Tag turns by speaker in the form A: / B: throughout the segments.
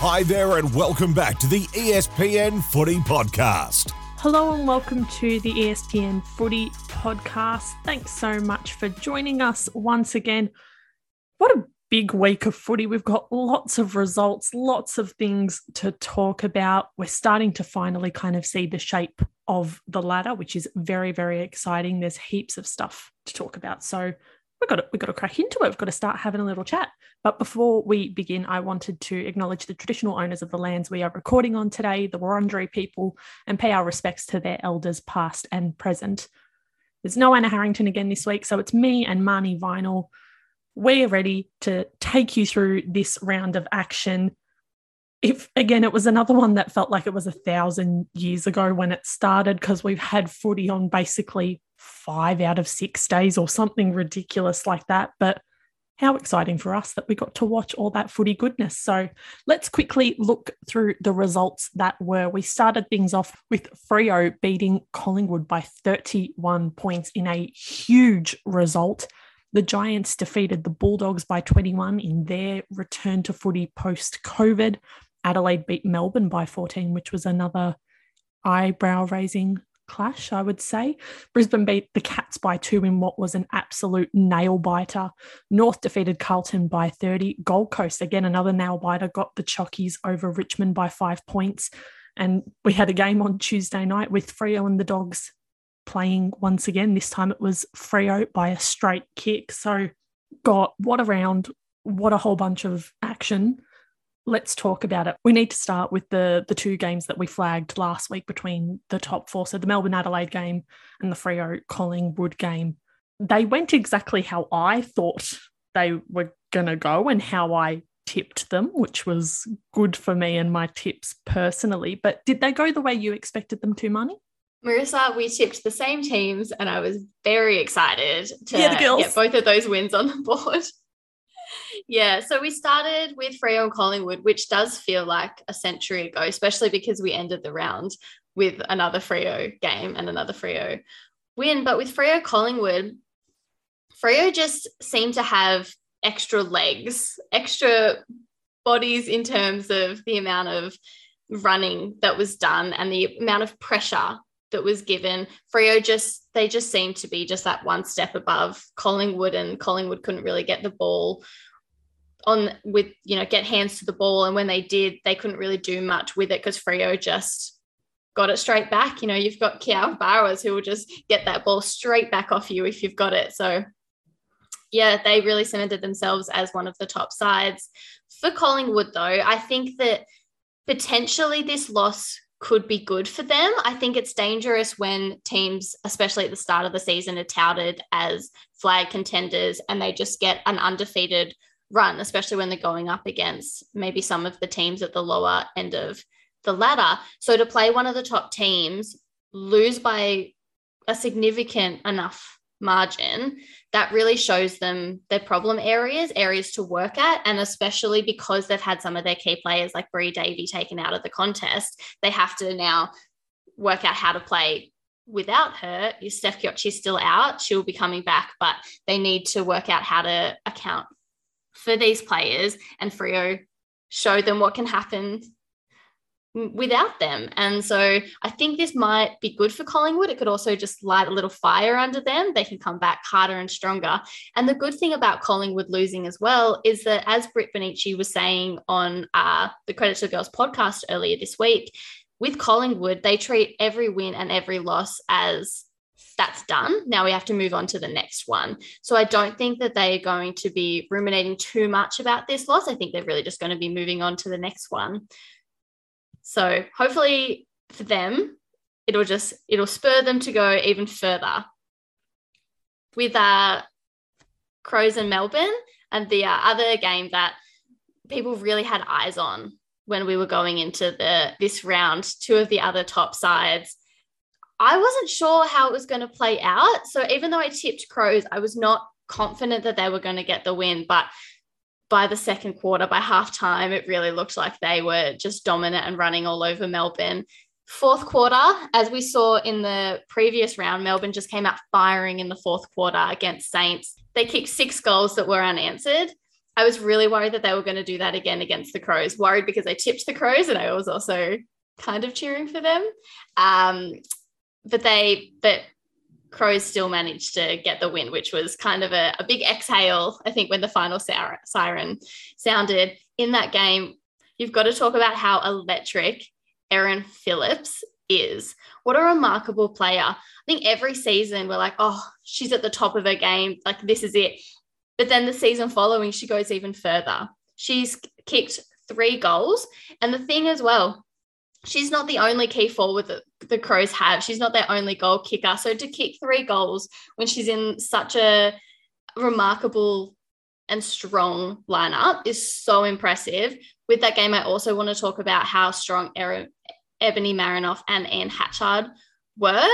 A: Hi there, and welcome back to the ESPN Footy Podcast.
B: Hello and welcome to the ESPN Footy Podcast. Thanks so much for joining us once again. What a big week of footy. We've got lots of results, lots of things to talk about. We're starting to finally kind of see the shape of the ladder, which is very, very exciting. There's heaps of stuff to talk about. So we've got to, we've got to crack into it. We've got to start having a little chat. But before we begin, I wanted to acknowledge the traditional owners of the lands we are recording on today, the Wurundjeri people, and pay our respects to their elders, past and present. There's no Anna Harrington again this week, so it's me and Marnie Vinall. We're ready to take you through this round of action. If again, it was another one that felt like it was a thousand years ago when it started, because we've had footy on basically five out of six days or something ridiculous like that. But how exciting for us that we got to watch all that footy goodness. So let's quickly look through the results that were. We started things off with Freo beating Collingwood by 31 points in a huge result. The Giants defeated the Bulldogs by 21 in their return to footy post COVID. Adelaide beat Melbourne by 14, which was another eyebrow raising clash, I would say. Brisbane beat the Cats by two in what was an absolute nail biter. North defeated Carlton by 30. Gold Coast, again, another nail biter, got the Chockies over Richmond by five points. And we had a game on Tuesday night with Freo and the Dogs playing once again. This time it was Freo by a straight kick. So, got what a round, what a whole bunch of action let's talk about it. We need to start with the the two games that we flagged last week between the top four. So the Melbourne Adelaide game and the Freo Collingwood game. They went exactly how I thought they were gonna go and how I tipped them, which was good for me and my tips personally. But did they go the way you expected them to, Marnie?
C: Marissa, we tipped the same teams, and I was very excited to
B: yeah,
C: get both of those wins on the board yeah, so we started with Freo and Collingwood, which does feel like a century ago, especially because we ended the round with another Freo game and another Freo win. But with Freo Collingwood, Freo just seemed to have extra legs, extra bodies in terms of the amount of running that was done and the amount of pressure that was given. Freo just they just seemed to be just that one step above Collingwood, and Collingwood couldn't really get the ball on with you know get hands to the ball. And when they did, they couldn't really do much with it because Freo just got it straight back. You know, you've got Kiara Bowers who will just get that ball straight back off you if you've got it. So yeah, they really cemented themselves as one of the top sides. For Collingwood, though, I think that potentially this loss could be good for them. I think it's dangerous when teams, especially at the start of the season, are touted as flag contenders and they just get an undefeated run, especially when they're going up against maybe some of the teams at the lower end of the ladder. So to play one of the top teams, lose by a significant enough margin that really shows them their problem areas areas to work at and especially because they've had some of their key players like Bri Davey taken out of the contest they have to now work out how to play without her Steph Chiocci's still out she'll be coming back but they need to work out how to account for these players and Freo show them what can happen without them. And so I think this might be good for Collingwood. It could also just light a little fire under them. They can come back harder and stronger. And the good thing about Collingwood losing as well is that, as Britt Bonnici was saying on uh, the Credit to the Girls podcast earlier this week, with Collingwood, they treat every win and every loss as that's done. Now we have to move on to the next one. So I don't think that they are going to be ruminating too much about this loss. I think they're really just going to be moving on to the next one. So hopefully for them, it'll just it'll spur them to go even further. With uh, Crows and Melbourne, and the uh, other game that people really had eyes on when we were going into the this round, two of the other top sides. I wasn't sure how it was going to play out. So even though I tipped Crows, I was not confident that they were going to get the win. But by the second quarter, by halftime, it really looked like they were just dominant and running all over Melbourne. Fourth quarter, as we saw in the previous round, Melbourne just came out firing in the fourth quarter against Saints. They kicked six goals that were unanswered. I was really worried that they were going to do that again against the Crows. Worried because I tipped the Crows and I was also kind of cheering for them. Um, but they, but Crows still managed to get the win, which was kind of a, a big exhale, I think, when the final siren sounded in that game. You've got to talk about how electric Erin Phillips is. What a remarkable player. I think every season we're like, oh, she's at the top of her game. Like, this is it. But then the season following, she goes even further. She's kicked three goals. And the thing as well, she's not the only key forward that the Crows have. She's not their only goal kicker. So to kick three goals when she's in such a remarkable and strong lineup is so impressive. With that game, I also want to talk about how strong Ebony Marinoff and Anne Hatchard were.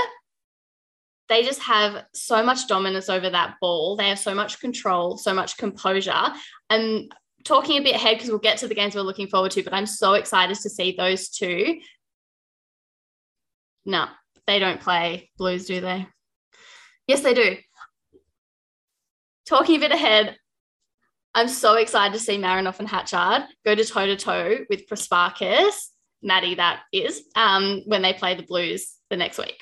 C: They just have so much dominance over that ball. They have so much control, so much composure. And talking a bit ahead because we'll get to the games we're looking forward to, but I'm so excited to see those two. No, they don't play blues, do they? Yes, they do. Talking a bit ahead, I'm so excited to see Marinoff and Hatchard go to toe to toe with Prespakis, Maddie, that is, um, when they play the Blues the next week.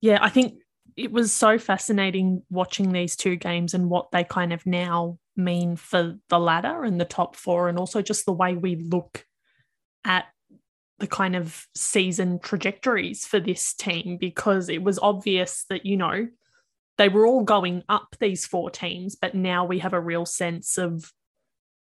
B: Yeah, I think it was so fascinating watching these two games and what they kind of now mean for the ladder and the top four, and also just the way we look at the kind of season trajectories for this team because it was obvious that, you know, they were all going up these four teams, but now we have a real sense of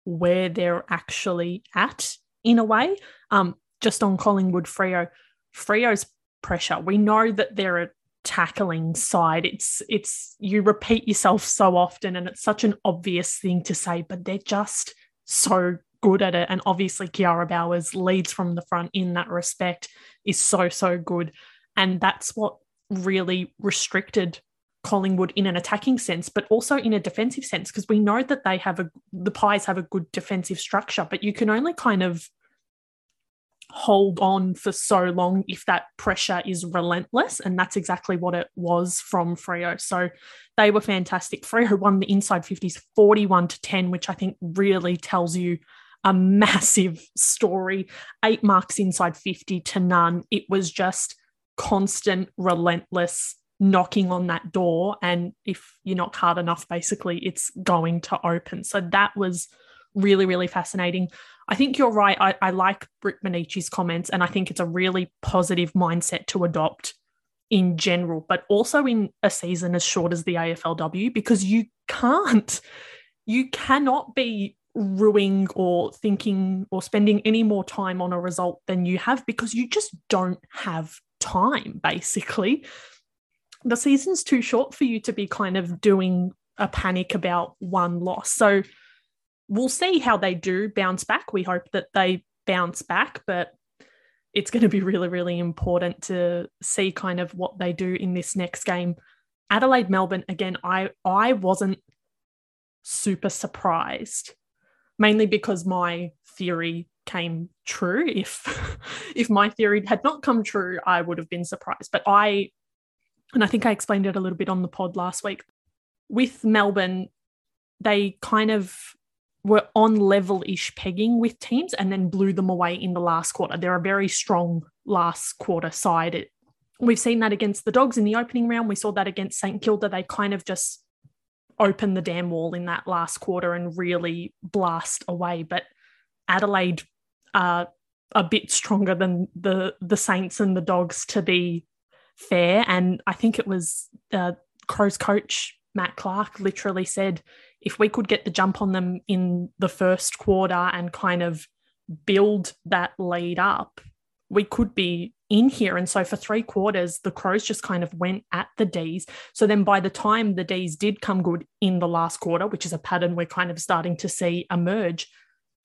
B: where they're actually at in a way. Um, just on Collingwood Freo, Freo's pressure. We know that they're a tackling side. It's it's you repeat yourself so often, and it's such an obvious thing to say, but they're just so good at it. And obviously, Kiara Bowers leads from the front in that respect, is so, so good. And that's what really restricted Collingwood in an attacking sense, but also in a defensive sense, because we know that they have a the Pies have a good defensive structure, but you can only kind of hold on for so long if that pressure is relentless. And that's exactly what it was from Freo. So they were fantastic. Freo won the inside 50s 41 to 10, which I think really tells you a massive story. Eight marks inside 50 to none. It was just constant, relentless knocking on that door. And if you knock hard enough, basically, it's going to open. So that was really, really fascinating. I think you're right. I, I like Britt Bonnici's comments, and I think it's a really positive mindset to adopt in general, but also in a season as short as the AFLW, because you can't, you cannot be ruining or thinking or spending any more time on a result than you have because you just don't have time, basically the season's too short for you to be kind of doing a panic about one loss. So we'll see how they do bounce back. We hope that they bounce back, but it's going to be really, really important to see kind of what they do in this next game. Adelaide Melbourne, again, I I wasn't super surprised, mainly because my theory came true. If if my theory had not come true, I would have been surprised. But I and I think I explained it a little bit on the pod last week. With Melbourne, they kind of were on level ish pegging with teams and then blew them away in the last quarter. They're a very strong last quarter side. It, we've seen that against the Dogs in the opening round. We saw that against St Kilda. They kind of just opened the damn wall in that last quarter and really blast away. But Adelaide are a bit stronger than the the Saints and the Dogs to be fair. And I think it was uh, Crows coach Matt Clark literally said, if we could get the jump on them in the first quarter and kind of build that lead up, we could be in here. And so for three quarters, the Crows just kind of went at the D's. So then by the time the D's did come good in the last quarter, which is a pattern we're kind of starting to see emerge,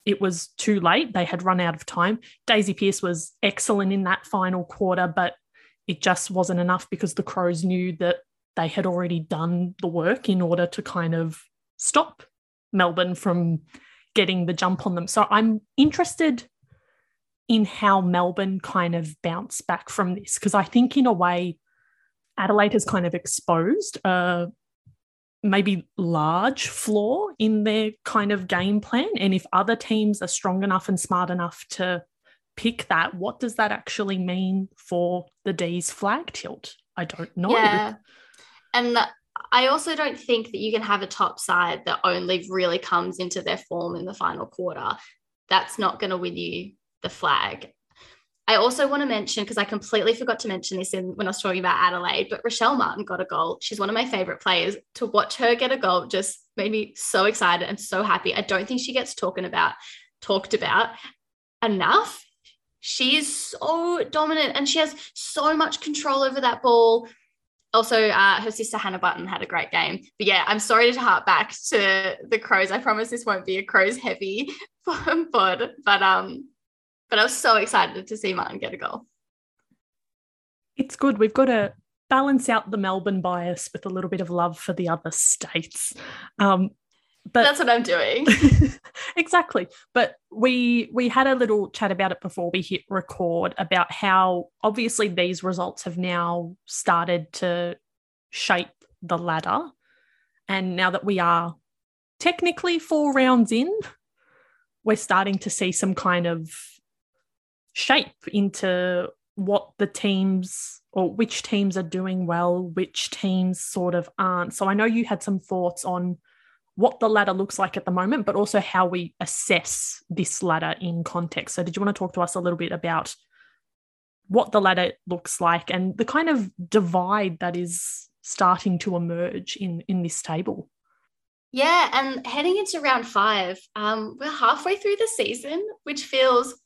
B: it was too late. They had run out of time. Daisy Pearce was excellent in that final quarter, but it just wasn't enough because the Crows knew that they had already done the work in order to kind of stop Melbourne from getting the jump on them. So I'm interested in how Melbourne kind of bounce back from this because I think in a way Adelaide has kind of exposed a maybe large flaw in their kind of game plan? And if other teams are strong enough and smart enough to pick that, what does that actually mean for the D's flag tilt? I don't know.
C: Yeah. And I also don't think that you can have a top side that only really comes into their form in the final quarter. That's not going to win you the flag. I also want to mention, because I completely forgot to mention this in, when I was talking about Adelaide, but Rachelle Martin got a goal. She's one of my favorite players. To watch her get a goal just made me so excited and so happy. I don't think she gets talking about, talked about enough. She is so dominant and she has so much control over that ball. Also, uh, her sister Hannah Button had a great game. But yeah, I'm sorry to harp back to the Crows. I promise this won't be a Crows heavy pod, but um, but I was so excited to see Martin get a goal.
B: It's good. We've got to balance out the Melbourne bias with a little bit of love for the other states. Um,
C: but that's what I'm doing.
B: exactly. But we we had a little chat about it before we hit record about how obviously these results have now started to shape the ladder. And now that we are technically four rounds in, we're starting to see some kind of shape into what the teams or which teams are doing well, which teams sort of aren't. So I know you had some thoughts on what the ladder looks like at the moment, but also how we assess this ladder in context. So, did you want to talk to us a little bit about what the ladder looks like and the kind of divide that is starting to emerge in in this table?
C: Yeah, and heading into round five, um, we're halfway through the season, which feels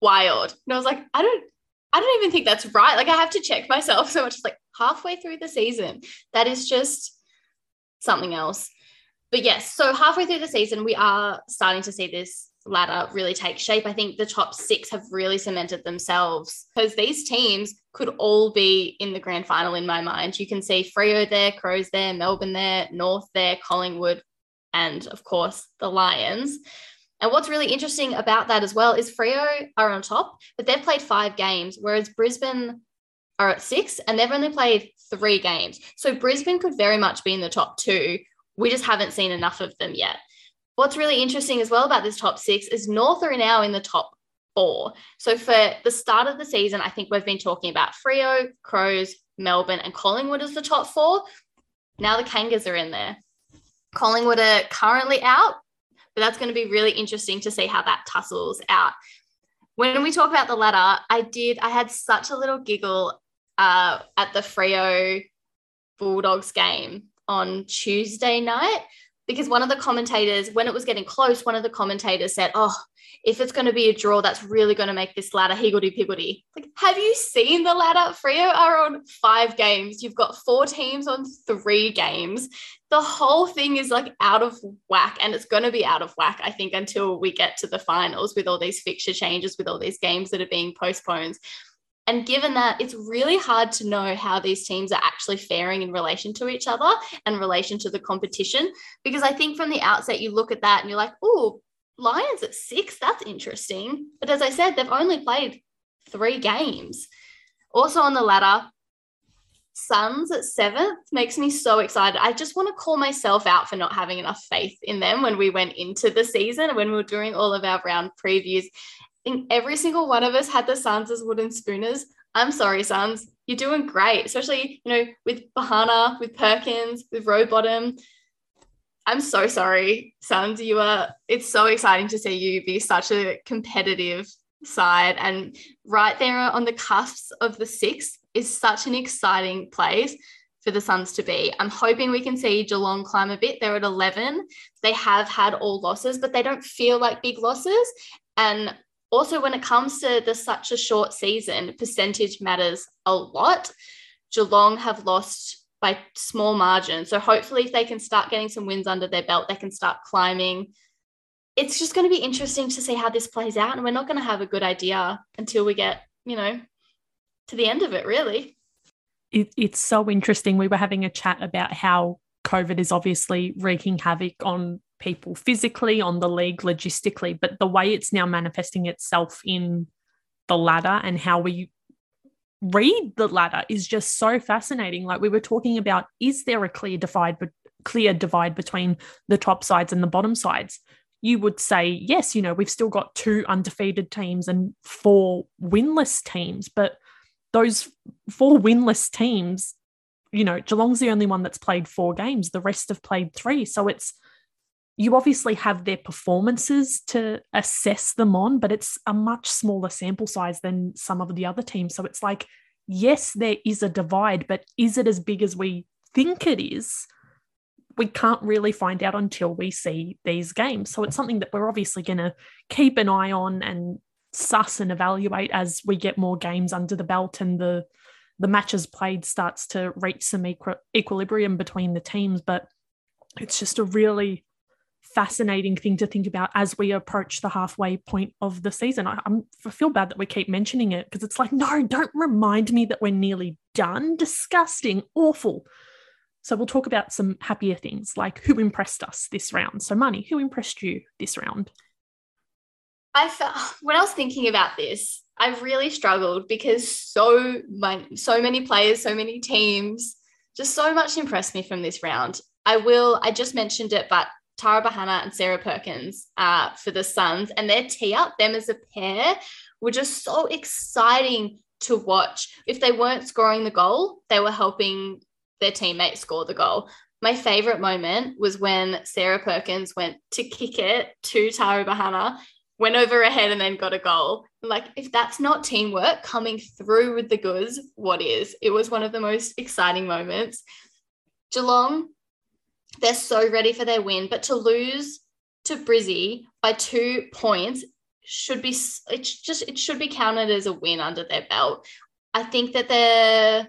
C: wild. And I was like, I don't, I don't even think that's right. Like I have to check myself so much. It's like halfway through the season. That is just something else. But yes, so halfway through the season, we are starting to see this ladder really take shape. I think the top six have really cemented themselves because these teams could all be in the grand final in my mind. You can see Freo there, Crows there, Melbourne there, North there, Collingwood, and of course the Lions. And what's really interesting about that as well is Freo are on top, but they've played five games, whereas Brisbane are at six and they've only played three games. So Brisbane could very much be in the top two. We just haven't seen enough of them yet. What's really interesting as well about this top six is North are now in the top four. So for the start of the season, I think we've been talking about Freo, Crows, Melbourne, and Collingwood as the top four. Now the Kangas are in there. Collingwood are currently out, but that's going to be really interesting to see how that tussles out. When we talk about the ladder, I did, I had such a little giggle uh, at the Freo Bulldogs game on Tuesday night because one of the commentators, when it was getting close, one of the commentators said, Oh, if it's going to be a draw, that's really going to make this ladder higgledy piggledy. Like, have you seen the ladder? Freo are on five games. You've got four teams on three games. The whole thing is like out of whack, and it's going to be out of whack, I think, until we get to the finals with all these fixture changes, with all these games that are being postponed. And given that, it's really hard to know how these teams are actually faring in relation to each other and relation to the competition. Because I think from the outset, you look at that and you're like, oh, Lions at six, that's interesting. But as I said, they've only played three games. Also on the ladder, Suns at seventh makes me so excited. I just want to call myself out for not having enough faith in them when we went into the season, when we were doing all of our round previews. Every single one of us had the Suns as wooden spooners. I'm sorry, Suns. You're doing great, especially, you know, with Bohanna, with Perkins, with Rowbottom. I'm so sorry, Suns. You are, it's so exciting to see you be such a competitive side. And right there on the cusps of the six is such an exciting place for the Suns to be. I'm hoping we can see Geelong climb a bit. They're at 11. They have had all losses, but they don't feel like big losses. And also, when it comes to the such a short season, percentage matters a lot. Geelong have lost by small margins. So hopefully, if they can start getting some wins under their belt, they can start climbing. It's just going to be interesting to see how this plays out. And we're not going to have a good idea until we get, you know, to the end of it, really.
B: It, it's so interesting. We were having a chat about how COVID is obviously wreaking havoc on people physically, on the league logistically, but the way it's now manifesting itself in the ladder and how we read the ladder is just so fascinating. Like we were talking about, is there a clear divide, but clear divide between the top sides and the bottom sides, you would say, yes, you know, we've still got two undefeated teams and four winless teams, but those four winless teams, you know, Geelong's the only one that's played four games. The rest have played three. So it's, you obviously have their performances to assess them on, but it's a much smaller sample size than some of the other teams. So it's like, yes, there is a divide, but is it as big as we think it is? we can't really find out until we see these games. So it's something that we're obviously going to keep an eye on and suss and evaluate as we get more games under the belt and the the matches played starts to reach some equi- equilibrium between the teams. But it's just a really fascinating thing to think about as we approach the halfway point of the season. I, I feel bad that we keep mentioning it because it's like, no, don't remind me that we're nearly done. Disgusting, awful. So we'll talk about some happier things like who impressed us this round. So, Marnie, who impressed you this round?
C: I felt when I was thinking about this, I really struggled because so my, so many players, so many teams, just so much impressed me from this round. I will. I just mentioned it, but Tara Bohanna and Sarah Perkins uh, for the Suns and their tee up, them as a pair, were just so exciting to watch. If they weren't scoring the goal, they were helping their teammate score the goal. My favorite moment was when Sarah Perkins went to kick it to Tara Bohanna, went over ahead and then got a goal. Like, if that's not teamwork coming through with the goods, what is? It was one of the most exciting moments. Geelong, they're so ready for their win, but to lose to Brizzy by two points should be it's just it should be counted as a win under their belt. I think that they're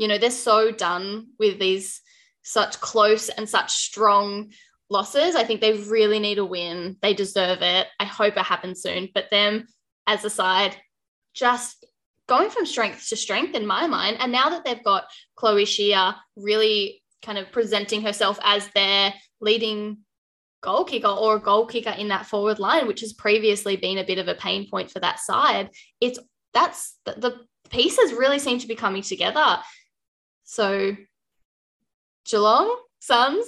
C: you know, they're so done with these such close and such strong losses. I think they really need a win. They deserve it. I hope it happens soon. But them as a side, just going from strength to strength in my mind. And now that they've got Chloe Scheer really kind of presenting herself as their leading goal kicker or a goal kicker in that forward line, which has previously been a bit of a pain point for that side, it's that's the, the pieces really seem to be coming together. So Geelong, Suns,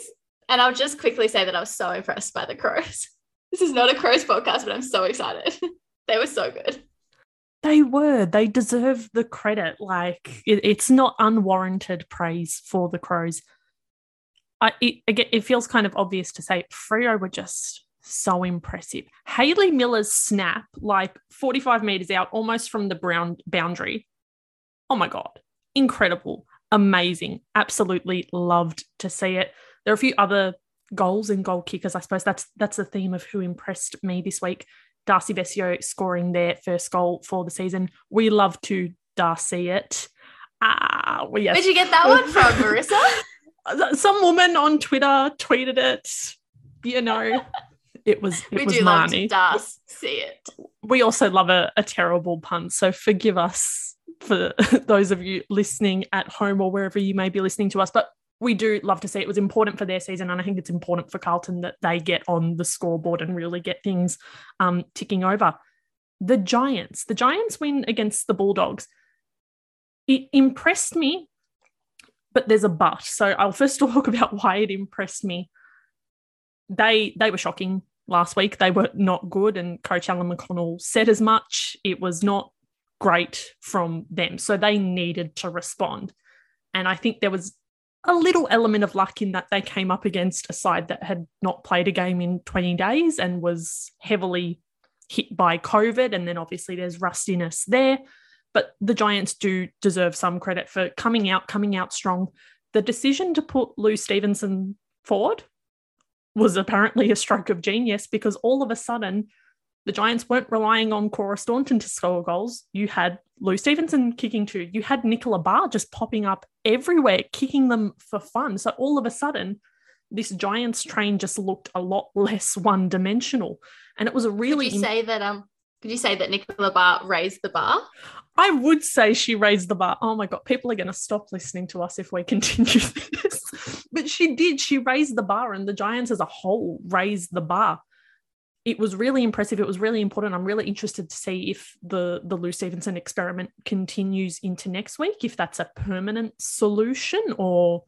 C: and I'll just quickly say that I was so impressed by the Crows. This is not a Crows podcast, but I'm so excited. they were so good.
B: They were. They deserve the credit. Like it, it's not unwarranted praise for the Crows. I it, again, it feels kind of obvious to say Freo were just so impressive. Hayley Miller's snap, like 45 meters out, almost from the brown boundary. Oh my god, incredible! amazing. Absolutely loved to see it. There are a few other goals and goal kickers. I suppose that's that's the theme of who impressed me this week. Darcy Vescio scoring their first goal for the season. We love to Darcy it. Ah, well, yes.
C: Where'd you get that one from, Marissa?
B: Some woman on Twitter tweeted it. You know, it was it
C: we
B: was
C: do
B: Marnie.
C: love to Darcy it.
B: We also love a, a terrible pun, so forgive us for those of you listening at home or wherever you may be listening to us. But we do love to see it was important for their season. And I think it's important for Carlton that they get on the scoreboard and really get things um, ticking over. The Giants, the Giants win against the Bulldogs. It impressed me, but there's a but. So I'll first talk about why it impressed me. They they were shocking last week. They were not good, and Coach Alan McConnell said as much. It was not great from them. So they needed to respond. And I think there was a little element of luck in that they came up against a side that had not played a game in 20 days and was heavily hit by COVID. And then obviously there's rustiness there. But the Giants do deserve some credit for coming out, coming out strong. The decision to put Lou Stevenson forward was apparently a stroke of genius because all of a sudden the Giants weren't relying on Cora Staunton to score goals. You had Lou Stevenson kicking two. You had Nicola Barr just popping up everywhere, kicking them for fun. So all of a sudden, this Giants train just looked a lot less one dimensional. And it was a really.
C: Could you say that? Um, could you say that Nicola Barr raised the bar?
B: I would say she raised the bar. Oh my God, people are going to stop listening to us if we continue this. but she did. She raised the bar, and the Giants as a whole raised the bar it was really impressive. It was really important. I'm really interested to see if the the Lou Stevenson experiment continues into next week, if that's a permanent solution or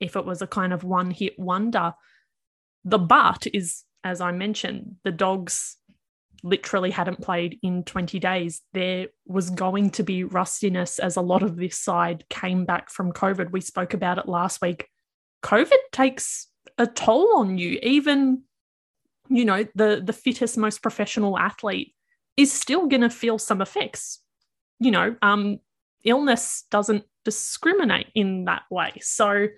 B: if it was a kind of one hit wonder. The but is, as I mentioned, the dogs literally hadn't played in 20 days. There was going to be rustiness as a lot of this side came back from COVID. We spoke about it last week. COVID takes a toll on you. Even, you know, the the fittest, most professional athlete is still going to feel some effects. You know, um, illness doesn't discriminate in that way. So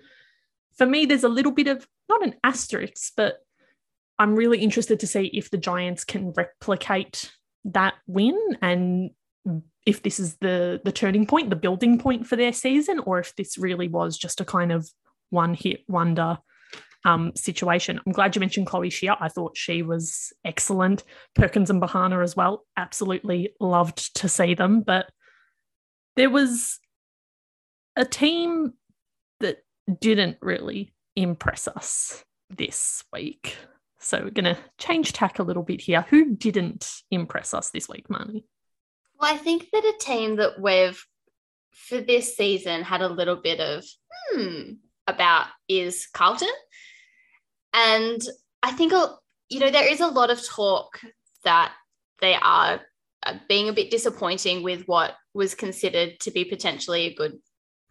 B: for me, there's a little bit of not an asterisk, but I'm really interested to see if the Giants can replicate that win and if this is the the turning point, the building point for their season, or if this really was just a kind of one hit wonder um, situation. I'm glad you mentioned Chloe Scheer. I thought she was excellent. Perkins and Bohanna as well. Absolutely loved to see them. But there was a team that didn't really impress us this week. So we're going to change tack a little bit here. Who didn't impress us this week, Marnie?
C: Well, I think that a team that we've for this season had a little bit of hmm about is Carlton. And I think, you know, there is a lot of talk that they are uh, being a bit disappointing with what was considered to be potentially a good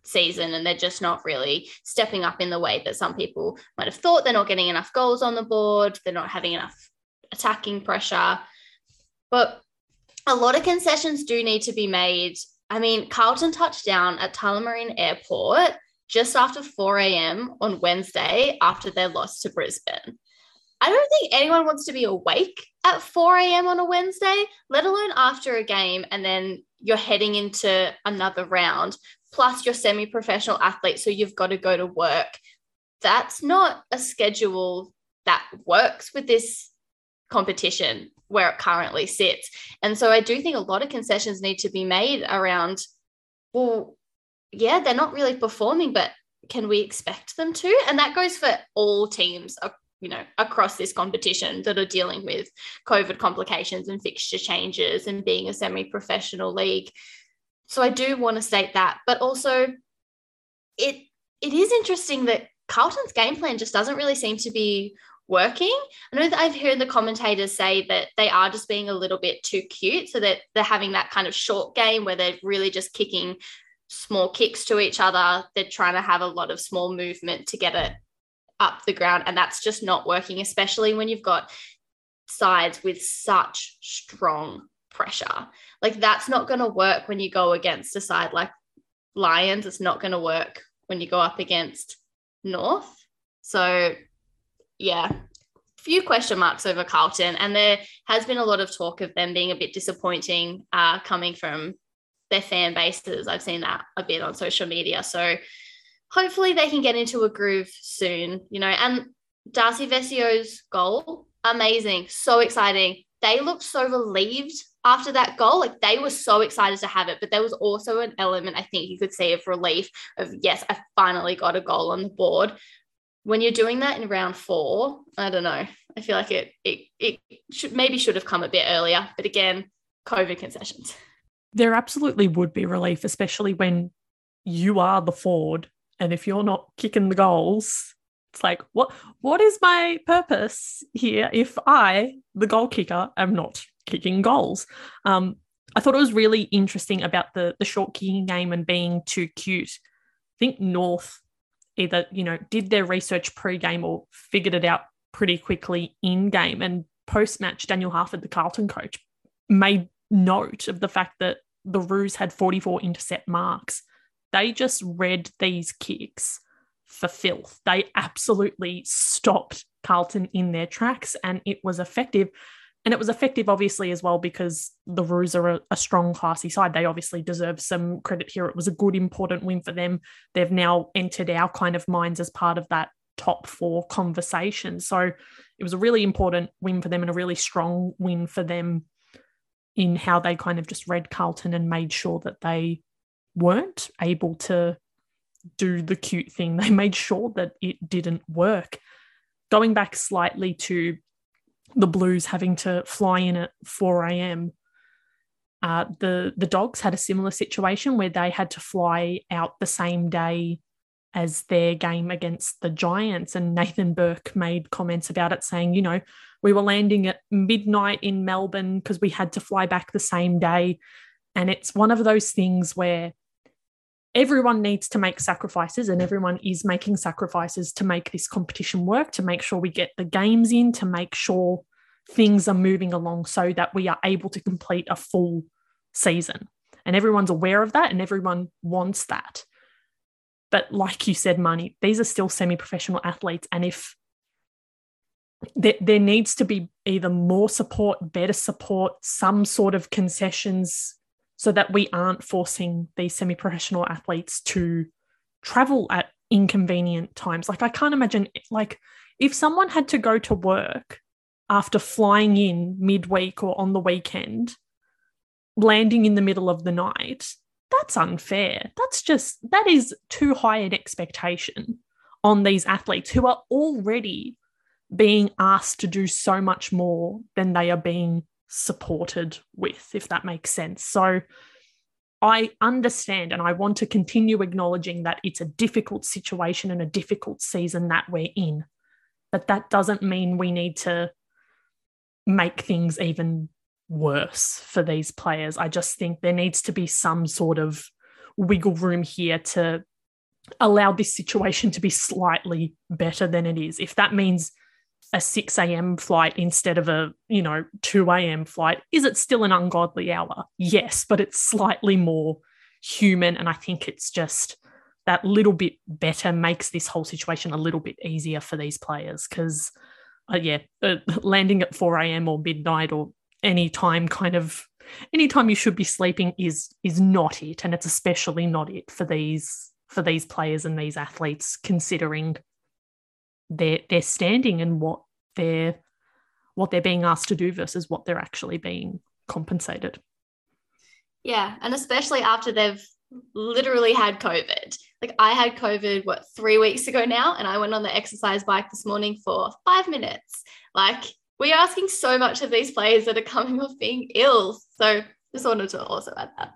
C: season and they're just not really stepping up in the way that some people might have thought. They're not getting enough goals on the board. They're not having enough attacking pressure. But a lot of concessions do need to be made. I mean carlton touched down at tullamarine airport just after 4 a.m on wednesday after their loss to brisbane. I don't think anyone wants to be awake at 4 a.m. on a Wednesday, let alone after a game and then you're heading into another round plus you're semi-professional athlete so you've got to go to work. That's not a schedule that works with this competition where it currently sits. And so i do think a lot of concessions need to be made around well yeah they're not really performing but can we expect them to? And that goes for all teams uh, you know across this competition that are dealing with covid complications and fixture changes and being a semi-professional league so I do want to state that, but also it it is interesting that Carlton's game plan just doesn't really seem to be working. I know that I've heard the commentators say that they are just being a little bit too cute, so that they're having that kind of short game where they're really just kicking small kicks to each other. They're trying to have a lot of small movement to get it up the ground, and that's just not working, especially when you've got sides with such strong pressure. Like that's not going to work when you go against a side like Lions. It's not going to work when you go up against North. So, yeah, few question marks over Carlton, and there has been a lot of talk of them being a bit disappointing uh, coming from their fan bases. I've seen that a bit on social media. So, hopefully, they can get into a groove soon. You know, and Darcy Vescio's goal, amazing, so exciting. They looked so relieved after that goal, like they were so excited to have it. But there was also an element I think you could see of relief of yes, I finally got a goal on the board. When you're doing that in round four, I don't know. I feel like it it it should maybe should have come a bit earlier. But again, COVID concessions.
B: There absolutely would be relief, especially when you are the forward. And if you're not kicking the goals, it's like, what what is my purpose here if I, the goal kicker, am not kicking goals. Um, I thought it was really interesting about the the short kicking game and being too cute. I think North either you know did their research pre-game or figured it out pretty quickly in game. And post match, Daniel Harford, the Carlton coach, made note of the fact that the Roos had 44 intercept marks. They just read these kicks for filth. They absolutely stopped Carlton in their tracks and it was effective. And it was effective, obviously, as well, because the Roos are a, a, strong, classy side. They obviously deserve some credit here. It was a good, important win for them. They've now entered our kind of minds as part of that top four conversation. So it was a really important win for them and a really strong win for them in how they kind of just read Carlton and made sure that they weren't able to do the cute thing. They made sure that it didn't work. Going back slightly to the Blues having to fly in at 4 a.m. Uh, the the Dogs had a similar situation where they had to fly out the same day as their game against the Giants. And Nathan Burke made comments about it saying, you know, we were landing at midnight in Melbourne because we had to fly back the same day. And it's one of those things where everyone needs to make sacrifices and everyone is making sacrifices to make this competition work, to make sure we get the games in, to make sure things are moving along so that we are able to complete a full season. And everyone's aware of that and everyone wants that. But like you said, Marnie, these are still semi professional athletes. And if there, there needs to be either more support, better support, some sort of concessions so that we aren't forcing these semi professional athletes to travel at inconvenient times. Like, I can't imagine, like, if someone had to go to work after flying in midweek or on the weekend, landing in the middle of the night, that's unfair. That's just, that is too high an expectation on these athletes who are already being asked to do so much more than they are being supported with, if that makes sense. So I understand and I want to continue acknowledging that it's a difficult situation and a difficult season that we're in. But that doesn't mean we need to make things even worse for these players. I just think there needs to be some sort of wiggle room here to allow this situation to be slightly better than it is. If that means a 6 a.m. flight instead of a, you know, 2 a.m. flight, is it still an ungodly hour? Yes, but it's slightly more human. And I think it's just that little bit better makes this whole situation a little bit easier for these players because, uh, yeah, uh, landing at 4 a.m. or midnight or any time kind of anytime you should be sleeping is is not it and it's especially not it for these for these players and these athletes considering their their standing and what they're what they're being asked to do versus what they're actually being compensated.
C: Yeah, and especially after they've literally had COVID. Like I had COVID what 3 weeks ago now and I went on the exercise bike this morning for 5 minutes. Like we're asking so much of these players that are coming off being ill. So just wanted to also add that.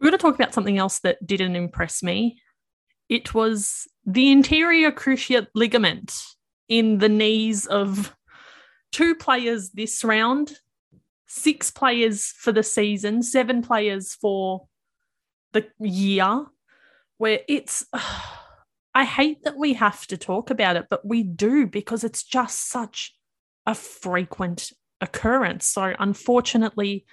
B: We're going to talk about something else that didn't impress me. It was the anterior cruciate ligament in the knees of two players this round, six players for the season, seven players for the year, where it's. I hate that we have to talk about it, but we do because it's just such a frequent occurrence. So, unfortunately,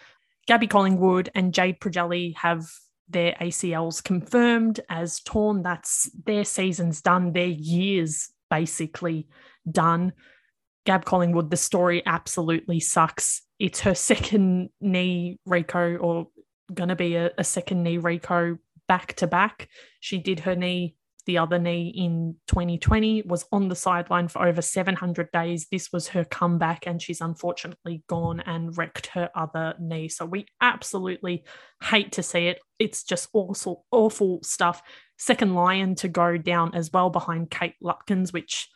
B: Gabby Collingwood and Jade Pregelj have their ACLs confirmed as torn. That's their season's done, their year's basically done. Gab Collingwood, the story absolutely sucks. It's her second knee Rico, or to be a, a second knee Rico back to back. She did her knee the other knee in 2020, was on the sideline for over 700 days. This was her comeback, and she's unfortunately gone and wrecked her other knee. So we absolutely hate to see it. It's just awful, awful stuff. Second Lion to go down as well behind Kate Lutkins, which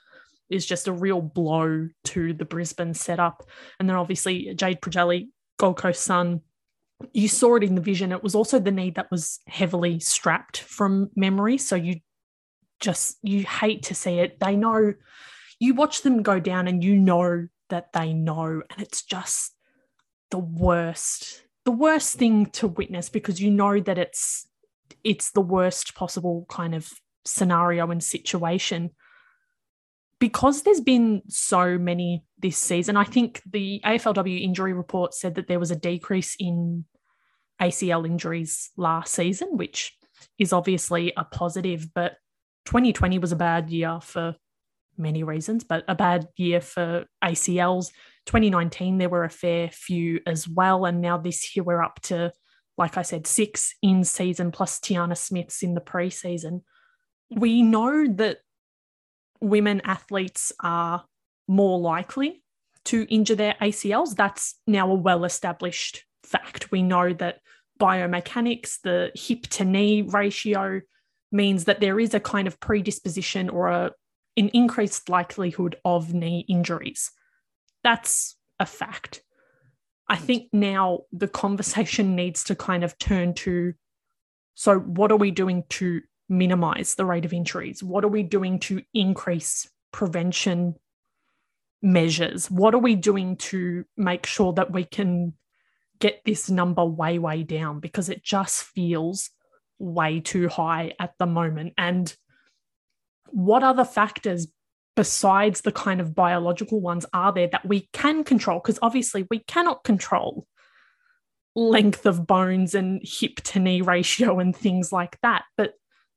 B: is just a real blow to the Brisbane setup. And then obviously Jade Pregelj, Gold Coast Sun, you saw it in the vision. It was also the knee that was heavily strapped from memory. So you just you hate to see it. They know you watch them go down and you know that they know and it's just the worst the worst thing to witness because you know that it's it's the worst possible kind of scenario and situation because there's been so many this season i think the aflw injury report said that there was a decrease in acl injuries last season which is obviously a positive but 2020 was a bad year for many reasons, but a bad year for ACLs. 2019, there were a fair few as well. And now this year, we're up to, like I said, six in season plus Tiana Smith's in the preseason. We know that women athletes are more likely to injure their ACLs. That's now a well established fact. We know that biomechanics, the hip to knee ratio, means that there is a kind of predisposition or a, an increased likelihood of knee injuries. That's a fact. I think now the conversation needs to kind of turn to so, what are we doing to minimize the rate of injuries? What are we doing to increase prevention measures? What are we doing to make sure that we can get this number way, way down? Because it just feels way too high at the moment. And what other factors besides the kind of biological ones are there that we can control? Because obviously we cannot control length of bones and hip to knee ratio and things like that. But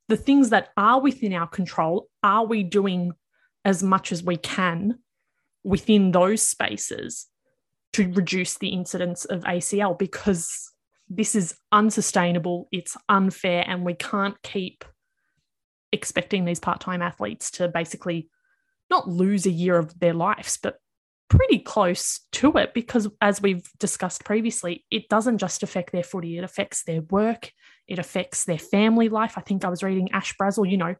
B: the things that are within our control, are we doing as much as we can within those spaces to reduce the incidence of ACL? Because this is unsustainable, it's unfair, and we can't keep expecting these part time athletes to basically not lose a year of their lives, but pretty close to it because, as we've discussed previously, it doesn't just affect their footy, it affects their work, it affects their family life. I think I was reading Ash Brazill, you know,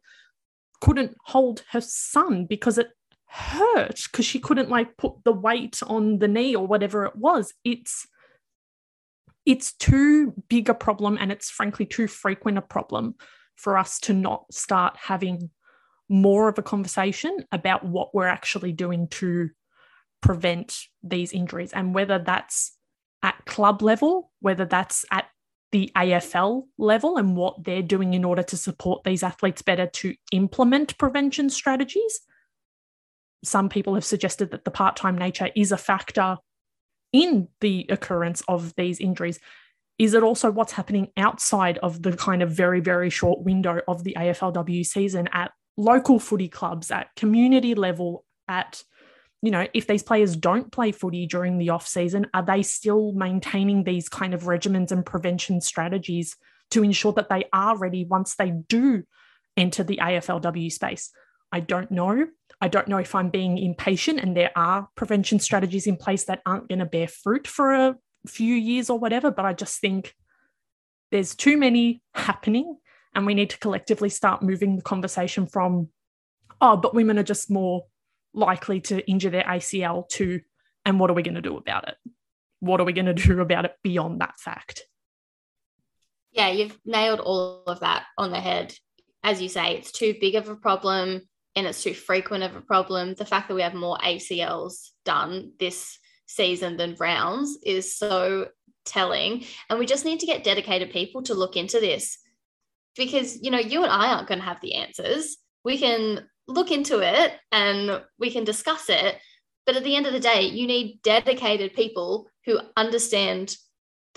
B: couldn't hold her son because it hurt because she couldn't like put the weight on the knee or whatever it was. It's it's too big a problem and it's frankly too frequent a problem for us to not start having more of a conversation about what we're actually doing to prevent these injuries and whether that's at club level, whether that's at the AFL level and what they're doing in order to support these athletes better to implement prevention strategies. Some people have suggested that the part time nature is a factor in the occurrence of these injuries. Is it also what's happening outside of the kind of very, very short window of the AFLW season at local footy clubs, at community level, at you know, if these players don't play footy during the off season, are they still maintaining these kind of regimens and prevention strategies to ensure that they are ready once they do enter the AFLW space? I don't know. I don't know if I'm being impatient and there are prevention strategies in place that aren't going to bear fruit for a few years or whatever, but I just think there's too many happening and we need to collectively start moving the conversation from, oh, but women are just more likely to injure their ACL to, and what are we going to do about it? What are we going to do about it beyond that fact?
C: Yeah, you've nailed all of that on the head. As you say, it's too big of a problem and it's too frequent of a problem. The fact that we have more ACLs done this season than rounds is so telling. And we just need to get dedicated people to look into this because, you know, you and I aren't going to have the answers. We can look into it and we can discuss it. But at the end of the day, you need dedicated people who understand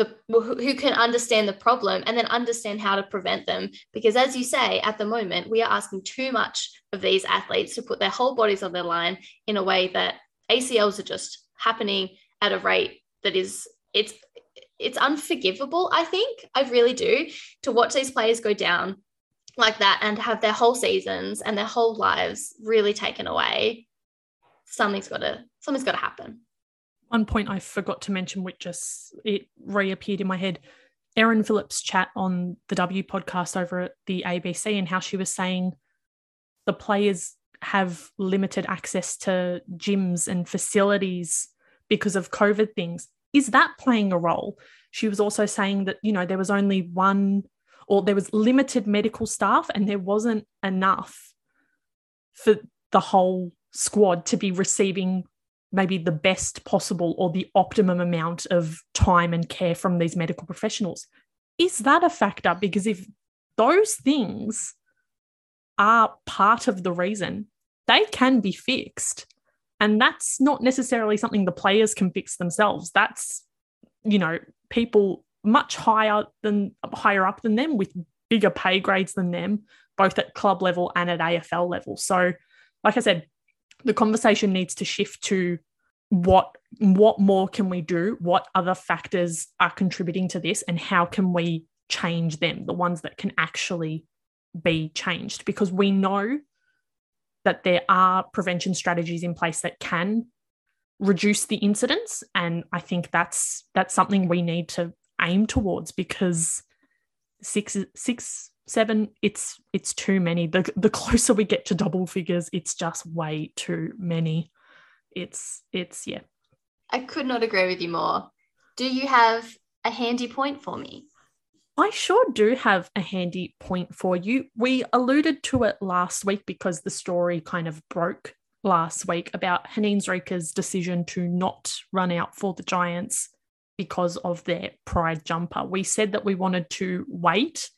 C: the who can understand the problem and then understand how to prevent them. Because as you say, at the moment, we are asking too much of these athletes to put their whole bodies on the line in a way that ACLs are just happening at a rate that is it's it's unforgivable. I think I really do to watch these players go down like that and have their whole seasons and their whole lives really taken away something's got to something's got to happen
B: one point i forgot to mention which just it reappeared in my head erin phillips chat on the w podcast over at the abc and how she was saying the players have limited access to gyms and facilities because of covid things. Is that playing a role? She was also saying that you know there was only one or there was limited medical staff and there wasn't enough for the whole squad to be receiving maybe the best possible or the optimum amount of time and care from these medical professionals. Is that a factor? Because if those things are part of the reason, they can be fixed. And that's not necessarily something the players can fix themselves. That's, you know, people much higher than higher up than them with bigger pay grades than them, both at club level and at AFL level. So, like I said, the conversation needs to shift to what what more can we do? What other factors are contributing to this, and how can we change them? The ones that can actually be changed, because we know that there are prevention strategies in place that can reduce the incidence and i think that's that's something we need to aim towards because six six seven it's it's too many. The the closer we get to double figures it's just way too many. It's it's yeah.
C: I could not agree with you more. Do you have a handy point for me?
B: I sure do have a handy point for you. We alluded to it last week because the story kind of broke last week about Haneen Zreika's decision to not run out for the Giants because of their pride jumper. We said that we wanted to wait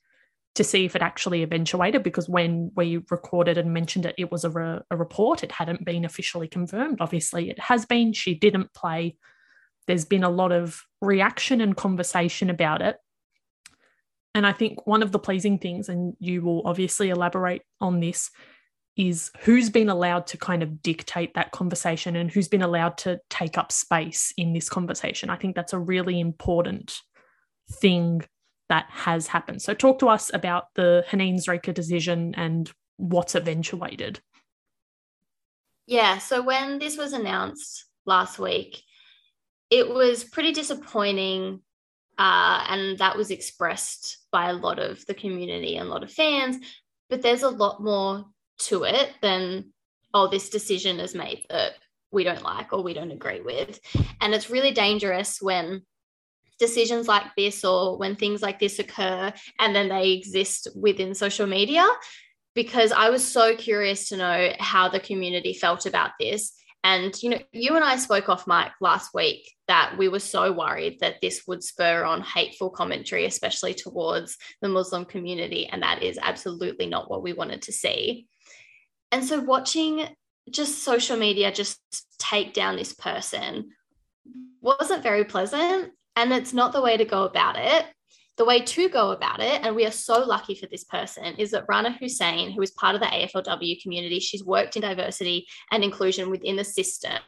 B: to see if it actually eventuated because when we recorded and mentioned it, it was a, re- a report. It hadn't been officially confirmed. Obviously, it has been. She didn't play. There's been a lot of reaction and conversation about it. And I think one of the pleasing things, and you will obviously elaborate on this, is who's been allowed to kind of dictate that conversation and who's been allowed to take up space in this conversation. I think that's a really important thing that has happened. So, talk to us about the Haneen Zreika decision and what's eventuated.
C: Yeah, so when this was announced last week, it was pretty disappointing uh, and that was expressed by a lot of the community and a lot of fans. But there's a lot more to it than, oh, this decision is made that we don't like or we don't agree with. And it's really dangerous when decisions like this or when things like this occur and then they exist within social media. Because I was so curious to know how the community felt about this. And you know, you and I spoke off mic last week that we were so worried that this would spur on hateful commentary, especially towards the Muslim community, and that is absolutely not what we wanted to see. And so, watching just social media just take down this person wasn't very pleasant, and it's not the way to go about it the way to go about it, and we are so lucky for this person, is that Rana Hussein, who is part of the AFLW community, she's worked in diversity and inclusion within the system.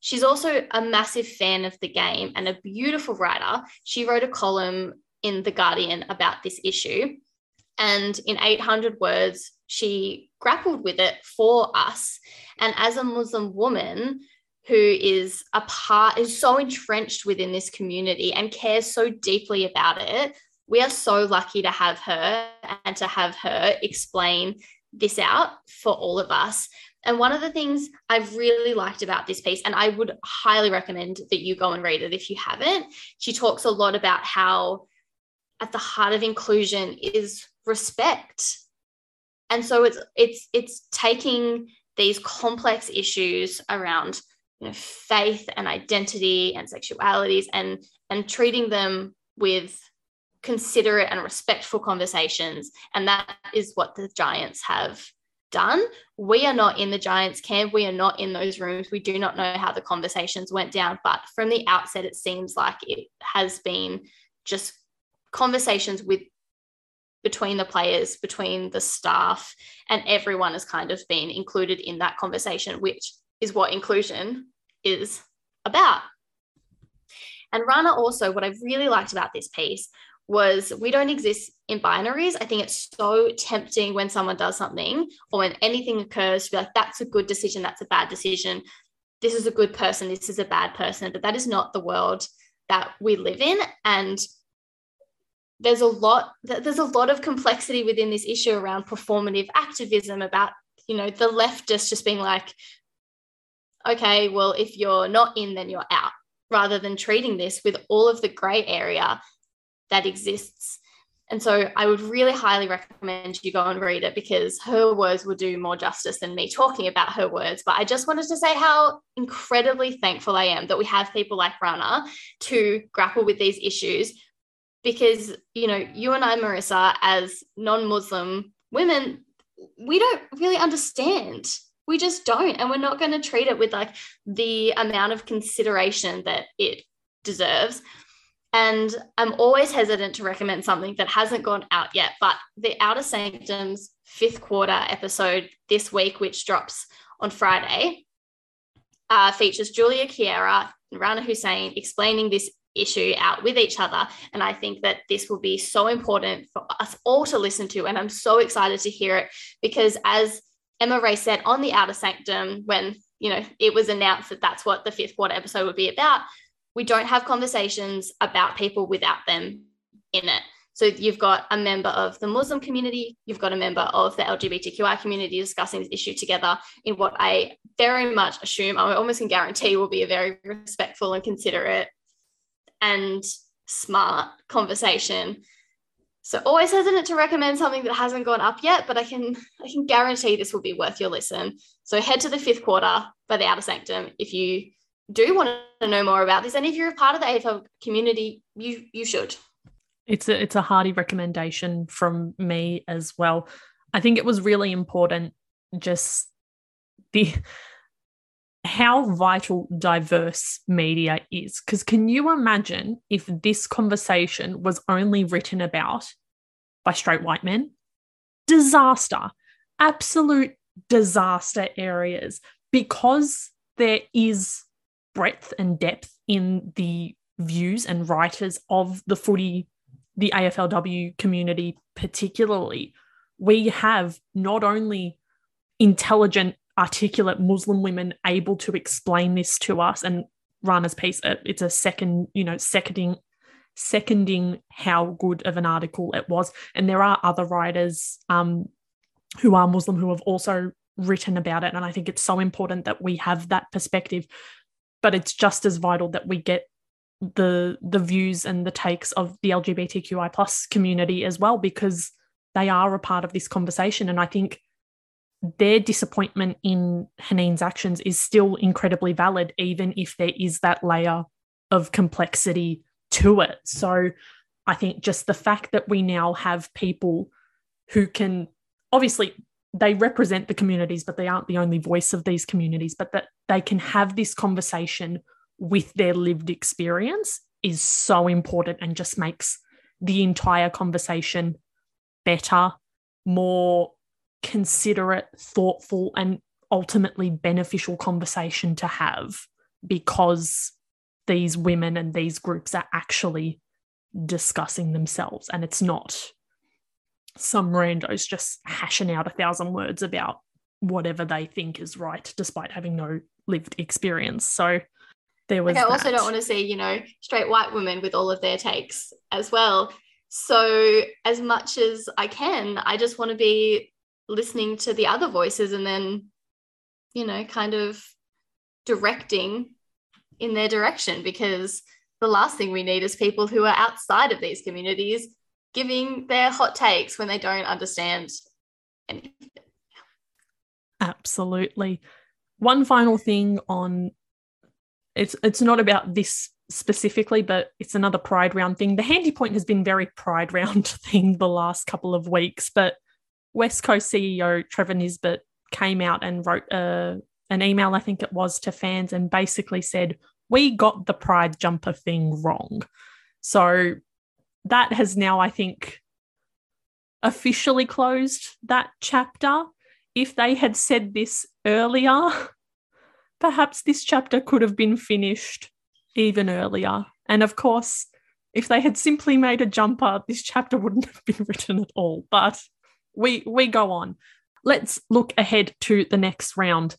C: She's also a massive fan of the game and a beautiful writer. She wrote a column in The Guardian about this issue. And in 800 words, she grappled with it for us. And as a Muslim woman, who is a part is so entrenched within this community and cares so deeply about it we are so lucky to have her and to have her explain this out for all of us and one of the things I've really liked about this piece, and I would highly recommend that you go and read it if you haven't, she talks a lot about how at the heart of inclusion is respect. And so it's it's it's taking these complex issues around you know, faith and identity and sexualities and and treating them with considerate and respectful conversations. And that is what the giants have done. We are not in the giants camp. We are not in those rooms. We do not know how the conversations went down but from the outset it seems like it has been just conversations with between the players between the staff and everyone has kind of been included in that conversation which is what inclusion is about. And Rana also, what I really liked about this piece was we don't exist in binaries. I think it's so tempting when someone does something or when anything occurs to be like, that's a good decision, that's a bad decision. This is a good person, this is a bad person. But that is not the world that we live in. And there's a lot there's a lot of complexity within this issue around performative activism about you know the leftists just being like okay, well, if you're not in, then you're out, rather than treating this with all of the gray area that exists. And so I would really highly recommend you go and read it because her words will do more justice than me talking about her words. But I just wanted to say how incredibly thankful I am that we have people like Rana to grapple with these issues because, you know, you and I, Marissa, as non Muslim women, we don't really understand we just don't and we're not going to treat it with like the amount of consideration that it deserves. And i'm always hesitant to recommend something that hasn't gone out yet but the outer sanctums fifth quarter episode this week which drops on friday uh, features julia kiera and rana hussein explaining this issue out with each other. And i think that this will be so important for us all to listen to and i'm so excited to hear it because as Emma Ray said on the Outer Sanctum when you know it was announced that that's what the fifth quarter episode would be about. We don't have conversations about people without them in it. So you've got a member of the Muslim community, you've got a member of the LGBTQI community discussing this issue together in what I very much assume, I almost can guarantee will be a very respectful and considerate and smart conversation So always hesitant to recommend something that hasn't gone up yet, but I can I can guarantee this will be worth your listen. So head to the fifth quarter by the Outer Sanctum if you do want to know more about this, and if you're a part of the AFL community, you you should.
B: It's a it's a hearty recommendation from me as well. I think it was really important just the how vital diverse media is. Because can you imagine if this conversation was only written about by straight white men? Disaster, absolute disaster areas, because there is breadth and depth in the views and writers of the footy, the AFLW community, particularly. We have not only intelligent articulate Muslim women able to explain this to us. And Rana's piece, it's a second, you know, seconding seconding how good of an article it was. And there are other writers um, who are Muslim who have also written about it. And I think it's so important that we have that perspective. But it's just as vital that we get the the views and the takes of the LGBTQI plus community as well, because they are a part of this conversation. And I think their disappointment in Haneen's actions is still incredibly valid, even if there is that layer of complexity to it. So I think just the fact that we now have people who can obviously they represent the communities, but they aren't the only voice of these communities, but that they can have this conversation with their lived experience is so important and just makes the entire conversation better, more considerate, thoughtful, and ultimately beneficial conversation to have because these women and these groups are actually discussing themselves. And it's not some randos just hashing out a thousand words about whatever they think is right despite having no lived experience. So there was
C: like I also
B: that.
C: don't want to see you know straight white women with all of their takes as well. So as much as I can I just want to be listening to the other voices and then you know kind of directing in their direction because the last thing we need is people who are outside of these communities giving their hot takes when they don't understand anything
B: absolutely one final thing on it's it's not about this specifically, but it's another Pride Round thing. The Handy Point has been very Pride Round thing the last couple of weeks, but West Coast CEO Trevor Nisbett came out and wrote uh, an email, I think it was, to fans and basically said, We got the pride jumper thing wrong. So that has now, I think, officially closed that chapter. If they had said this earlier, perhaps this chapter could have been finished even earlier. And of course, if they had simply made a jumper, this chapter wouldn't have been written at all. But we we go on. Let's look ahead to the next round.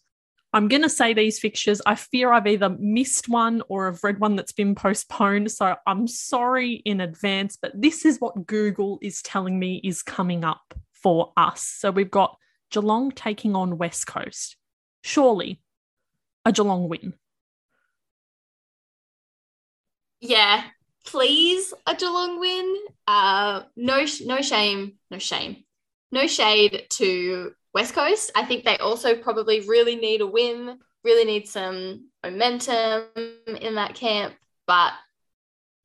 B: I'm going to say these fixtures. I fear I've either missed one or I've read one that's been postponed. So I'm sorry in advance, but this is what Google is telling me is coming up for us. So we've got Geelong taking on West Coast. Surely a Geelong win.
C: Yeah, please a Geelong win. Uh, no, no shame, no shame no shade to West Coast. I think they also probably really need a win, really need some momentum in that camp. But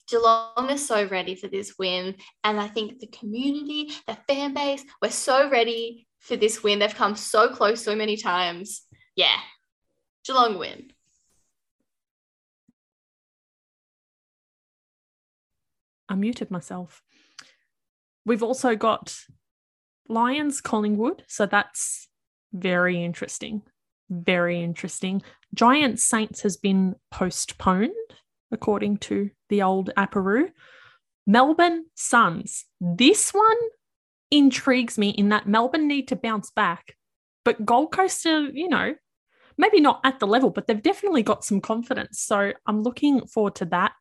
C: Geelong is so ready for this win. And I think the community, the fan base, we're so ready for this win. They've come so close so many times. Yeah, Geelong win.
B: I muted myself. We've also got Lions Collingwood. So that's very interesting. Very interesting. Giants Saints has been postponed, according to the old Aparoo. Melbourne Suns. This one intrigues me in that Melbourne need to bounce back, but Gold Coast are, you know, maybe not at the level, but they've definitely got some confidence. So I'm looking forward to that.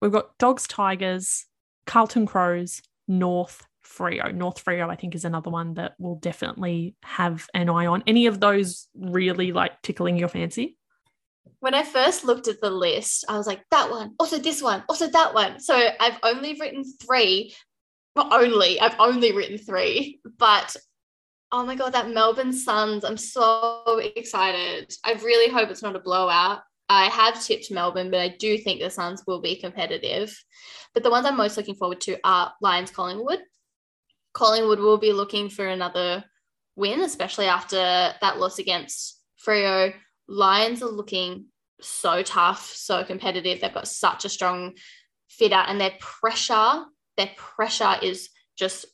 B: We've got Dogs, Tigers, Carlton Crows, North, Freo. North Freo, I think, is another one that we'll definitely have an eye on. Any of those really like tickling your fancy?
C: When I first looked at the list, I was like, that one, also this one, also that one. So I've only written three, well, only I've only written three, but oh my god, that Melbourne Suns! I'm so excited. I really hope it's not a blowout. I have tipped Melbourne, but I do think the Suns will be competitive. But the ones I'm most looking forward to are Lions Collingwood. Collingwood will be looking for another win, especially after that loss against Freo. Lions are looking so tough, so competitive. They've got such a strong fit out, and their pressure, their pressure is just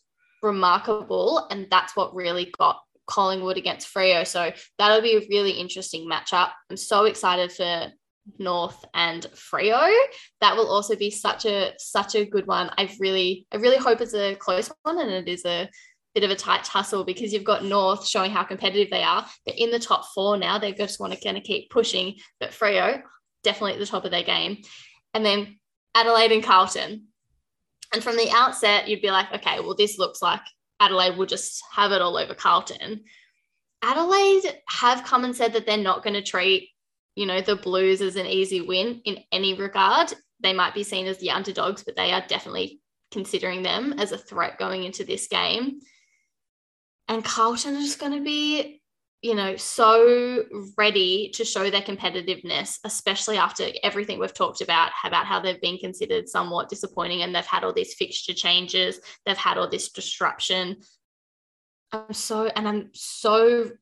C: remarkable. And that's what really got Collingwood against Freo. So that'll be a really interesting matchup. I'm so excited for North and Freo. That will also be such a such a good one. I've really I really hope it's a close one and it is a bit of a tight tussle because you've got North showing how competitive they are. They're in the top four now. They just want to kind of keep pushing. But Freo, definitely at the top of their game. And then Adelaide and Carlton. And from the outset, you'd be like, okay, well, this looks like Adelaide will just have it all over Carlton. Adelaide have come and said that they're not going to treat, you know, the Blues as an easy win in any regard. They might be seen as the underdogs, but they are definitely considering them as a threat going into this game. And Carlton is going to be, you know, so ready to show their competitiveness, especially after everything we've talked about, about how they've been considered somewhat disappointing and they've had all these fixture changes, they've had all this disruption. I'm so, and I'm so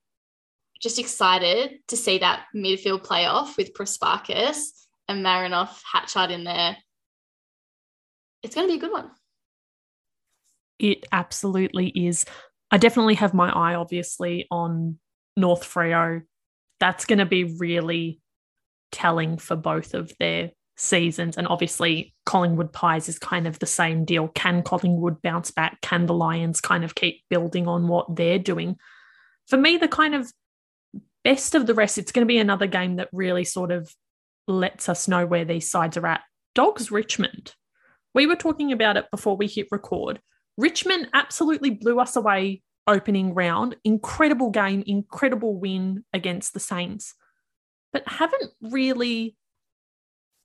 C: just excited to see that midfield playoff with Prespakis and Marinoff Hatchard in there. It's going to be a good one.
B: It absolutely is. I definitely have my eye, obviously, on North Freo. That's going to be really telling for both of their seasons. And obviously, Collingwood Pies is kind of the same deal. Can Collingwood bounce back? Can the Lions kind of keep building on what they're doing? For me, the kind of best of the rest, it's going to be another game that really sort of lets us know where these sides are at. Dogs Richmond. We were talking about it before we hit record. Richmond absolutely blew us away opening round. Incredible game, incredible win against the Saints, but haven't really,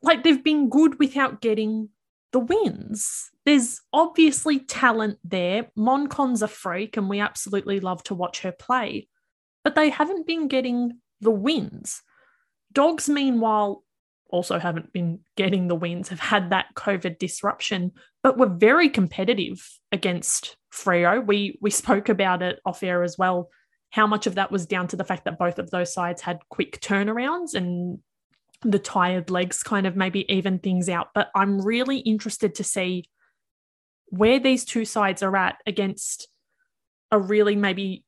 B: like, they've been good without getting the wins. There's obviously talent there. Moncon's a freak, and we absolutely love to watch her play, but they haven't been getting the wins. Dogs, meanwhile, also haven't been getting the wins, have had that COVID disruption, but were very competitive against Freo. We we spoke about it off air as well. How much of that was down to the fact that both of those sides had quick turnarounds and the tired legs kind of maybe even things out. But I'm really interested to see where these two sides are at against a really maybe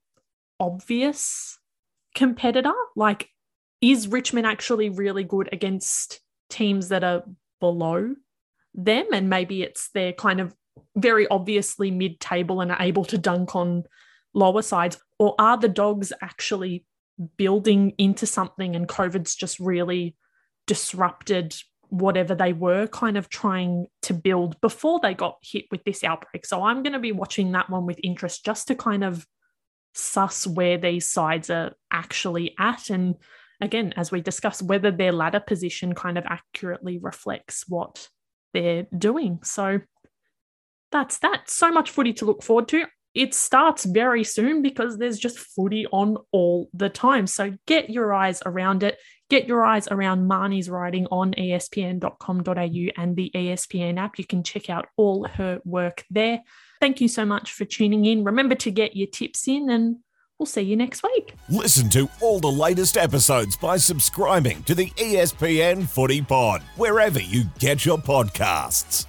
B: obvious competitor. Like is Richmond actually really good against teams that are below them? And maybe it's they're kind of very obviously mid table and are able to dunk on lower sides? Or are the dogs actually building into something and COVID's just really disrupted whatever they were kind of trying to build before they got hit with this outbreak? So I'm going to be watching that one with interest just to kind of suss where these sides are actually at and again, as we discuss whether their ladder position kind of accurately reflects what they're doing. So that's that. So much footy to look forward to. It starts very soon because there's just footy on all the time. So get your eyes around it. Get your eyes around Marnie's writing on espn.com.au and the ESPN app. You can check out all her work there. Thank you so much for tuning in. Remember to get your tips in and We'll see you next week.
A: Listen to all the latest episodes by subscribing to the ESPN Footy Pod, wherever you get your podcasts.